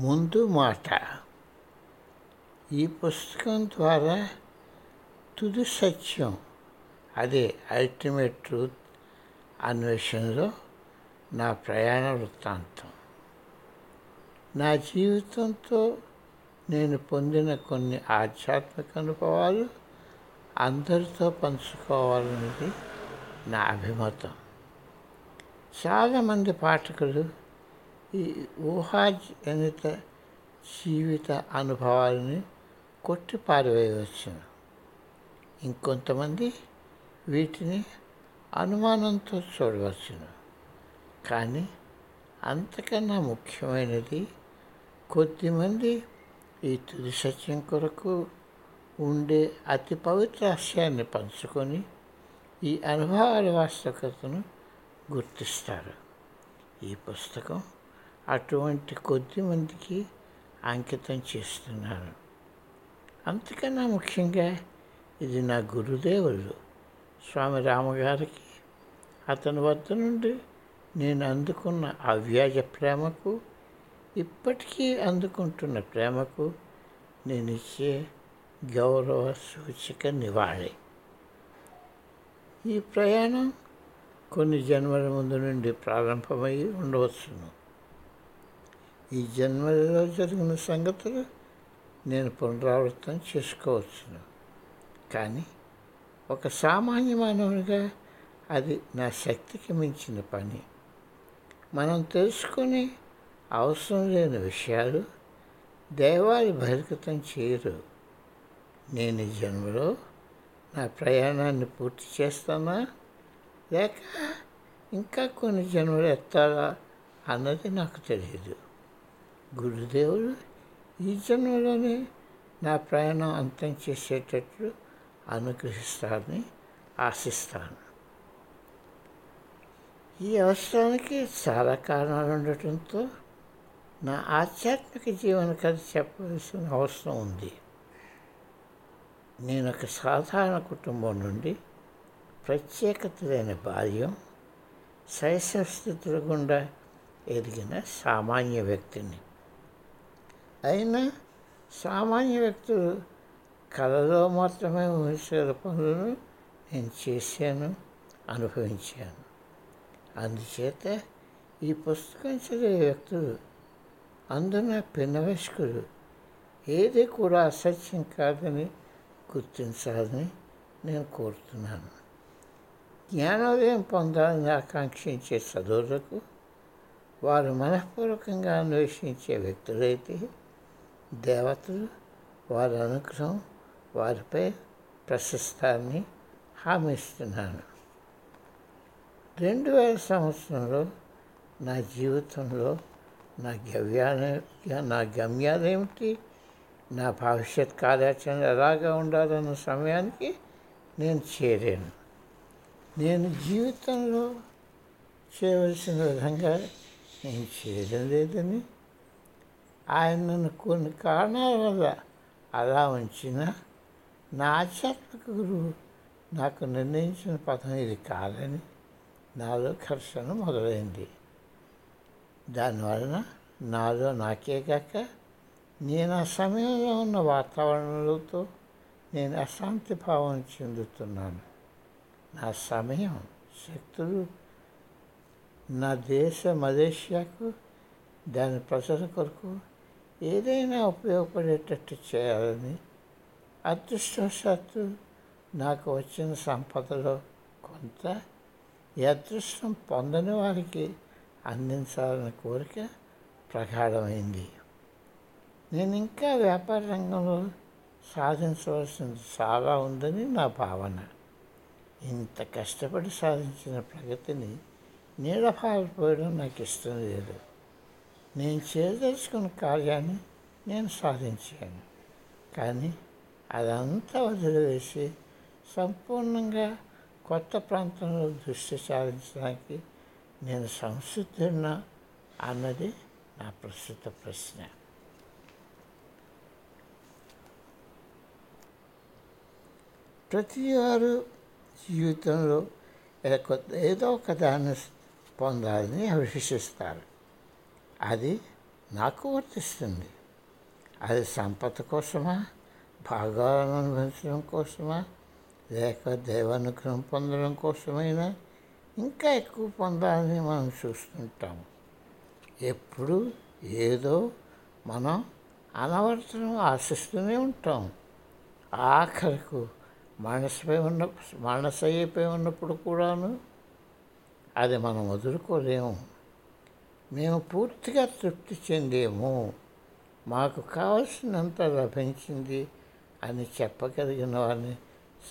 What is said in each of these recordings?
ముందు మాట. ఈ పుస్తకం ద్వారా తుది సత్యం అదే అల్టిమేట్ ట్రూత్ అన్వేషణలో నా ప్రయాణ వృత్తాంతం. నా జీవితంతో నేను పొందిన కొన్ని ఆధ్యాత్మిక అనుభవాలు అందరితో పంచుకోవాలన్నది నా అభిమతం. చాలామంది పాఠకులు ఈ ఊహాజనిత జీవిత అనుభవాలని కొట్టి పారవేయవచ్చును ఇంకొంతమంది వీటిని అనుమానంతో చూడవచ్చును. కానీ అంతకన్నా ముఖ్యమైనది కొద్దిమంది ఈ తుది సత్యం కొరకు ఉండే అతి పవిత్ర రహస్యాన్ని పంచుకొని ఈ అనుభవాల వాస్తవికతను గుర్తిస్తారు. ఈ పుస్తకం అటువంటి కొద్ది మందికి అంకితం చేస్తున్నాను అంతకన్నా ముఖ్యంగా ఇది నా గురుదేవులు స్వామి రామగారికి అతని వద్ద నుండి నేను అందుకున్న అవ్యాజ ప్రేమకు ఇప్పటికీ అందుకుంటున్న ప్రేమకు నేను ఇచ్చే గౌరవ సూచిక నివాళి. ఈ ప్రయాణం కొన్ని జన్మల ముందు నుండి ప్రారంభమై ఉండవచ్చును. ఈ జన్మలో జరిగిన సంగతులు నేను పునరావృతం చేసుకోవచ్చును. కానీ ఒక సామాన్య మానవునిగా అది నా శక్తికి మించిన పని. మనం తెలుసుకుని అవసరం లేని విషయాలు దైవాలు బహిర్గతం చేయరు. నేను ఈ జన్మలో నా ప్రయాణాన్ని పూర్తి చేస్తానా? లేక ఇంకా కొన్ని జన్మలు ఎత్తాలా అన్నది నాకు తెలియదు. గురుదేవుడు ఈ జన్మలోనే నా ప్రయాణం అంతం చేసేటట్లు అనుగ్రహిస్తారని ఆశిస్తాను. ఈ అవసరానికి చాలా కారణాలు ఉండటంతో నా ఆధ్యాత్మిక జీవన కథ చెప్పవలసిన అవసరం ఉంది. నేను ఒక సాధారణ కుటుంబం నుండి ప్రత్యేకత లేని బాల్యం శైశవ స్థితుల గుండా ఎదిగిన సామాన్య వ్యక్తిని. అయినా సామాన్య వ్యక్తులు కళలో మాత్రమే ఊహించగల పనులను నేను చేశాను అనుభవించాను. అందుచేత ఈ పుస్తకం చదివే వ్యక్తులు అందున పిన్నవయస్కులు ఏది కూడా అసత్యం కాదని గుర్తించాలని నేను కోరుతున్నాను. జ్ఞానోదయం పొందాలని ఆకాంక్షించే చదువులకు వారు మనఃపూర్వకంగా అన్వేషించే వ్యక్తులైతే దేవతలు వారి అనుగ్రహం వారిపై ప్రశస్తాన్ని హామీ ఇస్తున్నాను రెండు వేల సంవత్సరంలో నా జీవితంలో నా గవ్యాన నా గమ్యాలు ఏమిటి? నా భవిష్యత్ కార్యాచరణ ఎలాగా ఉండాలన్న సమయానికి నేను చేరాను. నేను జీవితంలో చేయవలసిన విధంగా నేను చేయడం లేదని ఆయనను కొన్ని కారణాల వల్ల అలా ఉంచిన నా ఆధ్యాత్మిక గురువు నాకు నిర్ణయించిన పథం ఇది కాదని నాలో ఘర్షణ మొదలైంది. దానివలన నాలో నాకే కాక నేను ఆ సమయంలో ఉన్న వాతావరణంతో నేను అశాంతి భావం చెందుతున్నాను. నా సమయం శక్తులు నా దేశ మలేషియాకు దాని ప్రజల కొరకు ఏదైనా ఉపయోగపడేటట్టు చేయాలని అదృష్టవశాత్తు నాకు వచ్చిన సంపదలో కొంత ఈ అదృష్టం పొందని వారికి అందించాలన్న కోరిక ప్రగాఢమైంది. నేను ఇంకా వ్యాపార రంగంలో సాధించవలసింది చాలా ఉందని నా భావన. ఇంత కష్టపడి సాధించిన ప్రగతిని నీడపారిపోయడం నాకు ఇష్టం లేదు. నేను చేయదలుచుకున్న కార్యాన్ని నేను సాధించాను కానీ అదంతా వదిలివేసి సంపూర్ణంగా కొత్త ప్రాంతంలో దృష్టి సాధించడానికి నేను సంసిద్ధున్నా అన్నది నా ప్రస్తుత ప్రశ్న ప్రతి వారు జీవితంలో ఏదో ఒక దాన్ని పొందాలని అభిషిస్తారు అది నాకు వర్తిస్తుంది. అది సంపద కోసమా? భాగాలను అనుభవించడం కోసమా? లేక దైవానుగ్రహం పొందడం కోసమైనా? ఇంకా ఎక్కువ పొందాలని మనం చూస్తుంటాము ఎప్పుడు ఏదో మనం అనవర్తనం ఆశిస్తూనే ఉంటాం. ఆఖరకు మనసుపై ఉన్న మనసయ్యపై ఉన్నప్పుడు కూడాను అది మనం వదులుకోలేము. మేము పూర్తిగా తృప్తి చెందేము మాకు కావలసినంత లభించింది అని చెప్పగలిగిన వారిని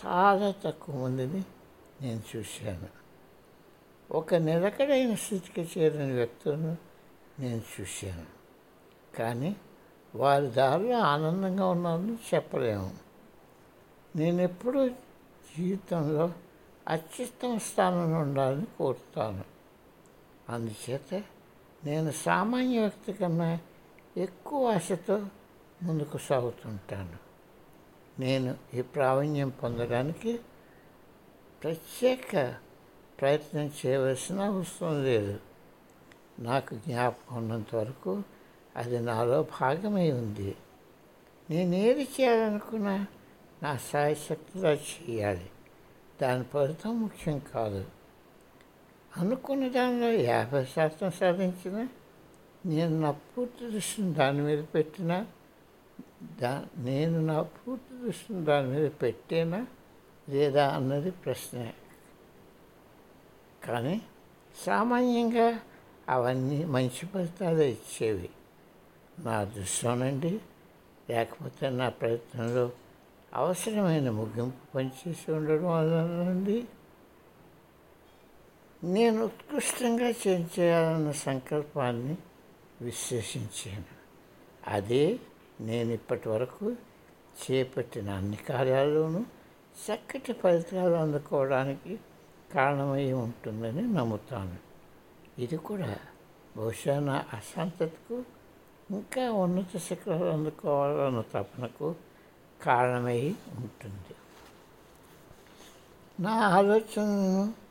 చాలా తక్కువ మందిని నేను చూశాను. ఒక నిలకడైన స్థితికి చేరిన వ్యక్తులను నేను చూశాను. కానీ వారి దారిలో ఆనందంగా ఉన్నారని చెప్పలేము. నేను ఎప్పుడూ జీవితంలో అత్యుత్తమ స్థానంలో ఉండాలని కోరుతాను. అందుచేత నేను సామాన్య వ్యక్తి కన్నా ఎక్కువ ఆశతో ముందుకు సాగుతుంటాను. నేను ఈ ప్రావీణ్యం పొందడానికి ప్రత్యేక ప్రయత్నం చేయవలసిన అవసరం లేదు. నాకు జ్ఞాపకం ఉన్నంత వరకు అది నాలో భాగమై ఉంది. నేను ఏది చేయాలనుకున్నా నా సాయశక్తిగా చేయాలి. దాని ఫలితం ముఖ్యం కాదు. అనుకున్న దానిలో యాభై శాతం సాధించిన నేను నా పూర్తి దృష్టిని దాని మీద పెట్టినా దా నేను నా పూర్తి దృష్టిని దాని మీద పెట్టేనా లేదా అన్నది ప్రశ్నే. కానీ సామాన్యంగా అవన్నీ మంచి ఫలితాలు ఇచ్చేవి. నా దృష్టిలోనండి లేకపోతే నా ప్రయత్నంలో అవసరమైన ముగింపు పనిచేసి ఉండడం వల్ల నేను ఉత్కృష్టంగా చేయాలన్న సంకల్పాన్ని విశ్లేషించాను. అదే నేను ఇప్పటి వరకు చేపట్టిన అన్ని కార్యాల్లోనూ చక్కటి ఫలితాలు అందుకోవడానికి కారణమై ఉంటుందని నమ్ముతాను. ఇది కూడా బహుశా నా అశాంతతకు ఇంకా ఉన్నత శిఖరాలు అందుకోవాలన్న తపనకు కారణమై ఉంటుంది. నా ఆలోచనను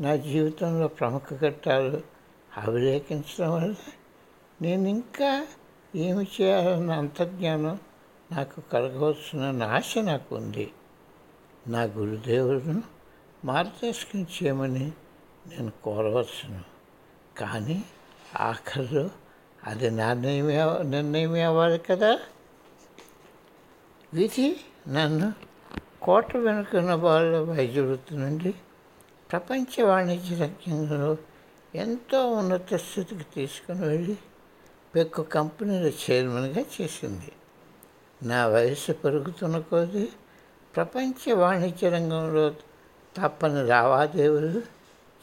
నా జీవితంలో ప్రముఖ ఘట్టాలు అభిలేఖించడం వల్ల నేను ఇంకా ఏమి చేయాలన్న అంతర్జ్ఞానం నాకు కలగవచ్చునన్న ఆశ నాకు ఉంది. నా గురుదేవులను మార్గదర్శకం చేయమని నేను కోరవచ్చును. కానీ ఆఖరిలో అది నిర్ణయమే నిర్ణయమే అవ్వాలి కదా? విధి నన్ను కోట వెనుకున్న వాళ్ళ వైద్య వృత్తి నుండి ప్రపంచ వాణిజ్య రంగంలో ఎంతో ఉన్నత స్థితికి తీసుకుని వెళ్ళి పెక్కు కంపెనీల చైర్మన్గా చేసింది. నా వయసు పెరుగుతున్న కొద్దీ ప్రపంచ వాణిజ్య రంగంలో తప్పని లావాదేవీలు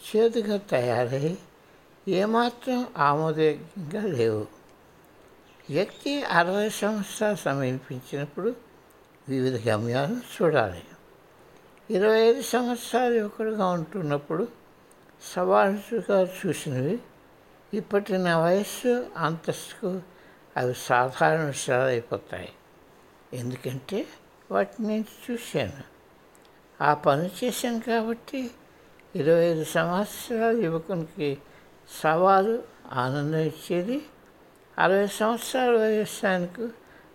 చేదుగా తయారై ఏమాత్రం ఆమోదయోగ్యంగా లేవు. వ్యక్తి అరవై సంవత్సరాలు సమీపించినప్పుడు వివిధ గమ్యాలను చూడాలి. ఇరవై ఐదు సంవత్సరాలు యువకుడుగా ఉంటున్నప్పుడు సవాలుగా చూసినవి. ఇప్పటి నా వయస్సు అంతస్తుకు అవి సాధారణ విషయాలు అయిపోతాయి. ఎందుకంటే వాటిని నేను చూశాను. ఆ పని చేశాను కాబట్టి ఇరవై ఐదు సంవత్సరాల యువకునికి సవాలు ఆనందం ఇచ్చేది. అరవై సంవత్సరాల వయస్సానికి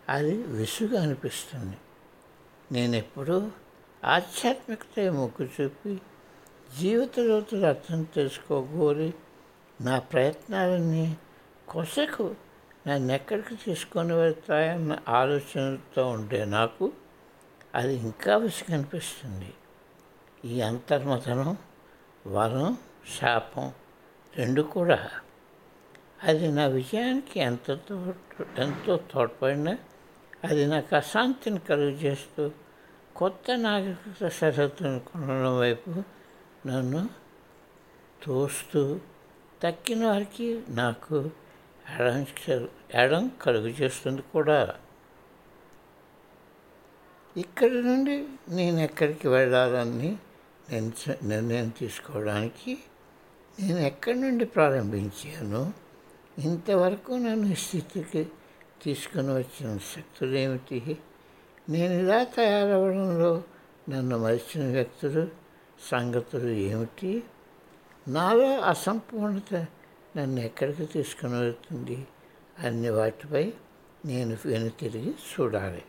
అది విసుగు అనిపిస్తుంది. నేను ఎప్పుడూ ఆధ్యాత్మికత మొగ్గు చూపి జీవిత లోతులు అర్థం తెలుసుకోగోరి నా ప్రయత్నాలన్నీ కొసకు నన్ను ఎక్కడికి తీసుకొని వెళ్తాయన్న ఆలోచనతో ఉండే నాకు అది ఇంకా విసుగనిపిస్తుంది ఈ అంతర్మతనం వరం శాపం రెండు కూడా. అది నా విజయానికి ఎంత ఎంతో తోడ్పడినా అది నాకు అశాంతిని కలుగజేస్తూ కొత్త నాగరికత సరిహద్దును కొనడం వైపు నన్ను తోస్తూ తక్కిన వారికి నాకు ఎడం ఎడం కలుగు చేస్తుంది కూడా. ఇక్కడి నుండి నేను ఎక్కడికి వెళ్ళాలని నిర్ణయం తీసుకోవడానికి నేను ఎక్కడి నుండి ప్రారంభించాను? ఇంతవరకు నన్ను ఈ స్థితికి తీసుకుని వచ్చిన శక్తులు ఏమిటి? నేను ఇలా తయారవడంలో నన్ను మరిచిన వ్యక్తులు సంగతులు ఏమిటి? నాలో అసంపూర్ణత నన్ను ఎక్కడికి తీసుకుని వెళ్తుంది? అన్ని వాటిపై నేను వెనుతిరిగి చూడాలి.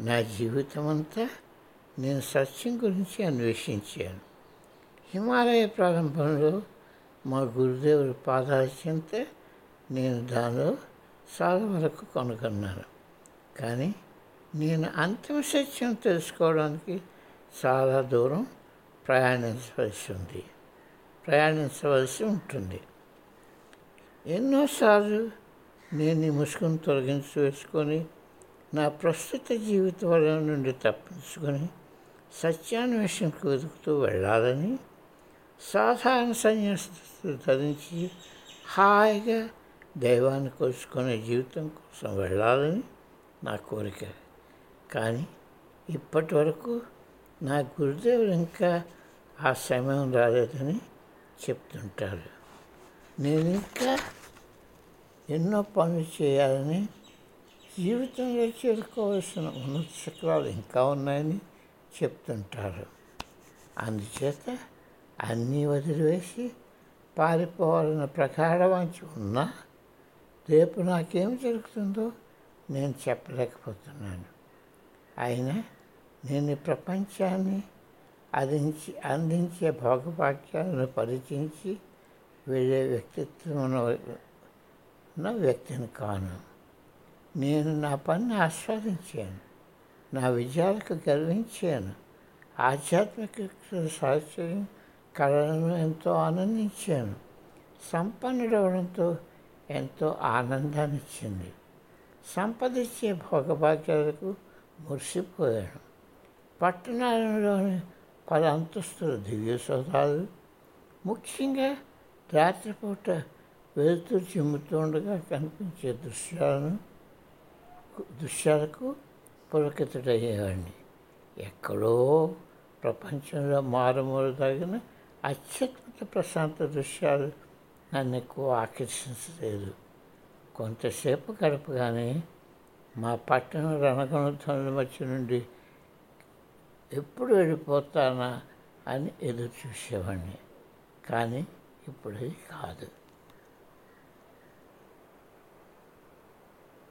నా జీవితం అంతా నేను సత్యం గురించి అన్వేషించాను. హిమాలయ ప్రారంభంలో మా గురుదేవుడి పాదాల చింత నేను దానిలో చాలా వరకు కనుగొన్నాను. కానీ నేను అంతిమ సత్యం తెలుసుకోవడానికి చాలా దూరం ప్రయాణించవలసి ఉంది. ప్రయాణించవలసి ఉంటుంది. ఎన్నోసార్లు నేను ఈ ముసుగును తొలగించి వేసుకొని నా ప్రస్తుత జీవిత వలయం నుండి తప్పించుకొని సత్యాన్వేషణకు వెతుకుతూ వెళ్ళాలని సాధారణ సన్యాసి ధరించి హాయిగా దైవాన్ని కోసుకునే జీవితం కోసం వెళ్ళాలని నా కోరిక. కానీ ఇప్పటి వరకు నా గురుదేవులు ఇంకా ఆ సమయం రాలేదని చెప్తుంటారు నేను ఇంకా ఎన్నో పనులు చేయాలని జీవితంలో చేరుకోవాల్సిన ఉన్నత శిఖరాలు ఇంకా ఉన్నాయని చెప్తుంటారు అందుచేత అన్నీ వదిలివేసి పారిపోవాలన్న ప్రకార వంచి ఉన్నా రేపు నాకేం జరుగుతుందో నేను చెప్పలేకపోతున్నాను. అయినా నేను ప్రపంచాన్ని అందించి అందించే భోగభాగ్యాలను పరిచయించి వెళ్ళే వ్యక్తిత్వం ఉన్న వ్యక్తిని కాను. నేను నా పనిని ఆస్వాదించాను నా విజయాలకు గర్వించాను ఆధ్యాత్మిక సాహచర్యం కళలను ఎంతో ఆనందించాను సంపన్నుడవడంతో ఎంతో ఆనందాన్ని ఇచ్చింది భోగభాగ్యాలకు మురిసిపోయాను పట్టణాలలోని పలు అంతస్తుల దివ్య సోదాలు. ముఖ్యంగా రాత్రిపూట వెలుతురు చిమ్ముతుండగా కనిపించే దృశ్యాలను దృశ్యాలకు పులకితుడయ్యేవాడిని. ఎక్కడో ప్రపంచంలో మారుమూల తగిన అత్యద్భుత ప్రశాంత దృశ్యాలు నన్ను ఎక్కువ ఆకర్షించలేదు. కొంతసేపు గడపగానే మా పట్టణ రణగణధ్వనుల మధ్య నుండి ఎప్పుడు వెళ్ళిపోతానా అని ఎదురు చూసేవాడిని. కానీ ఇప్పుడు అది కాదు.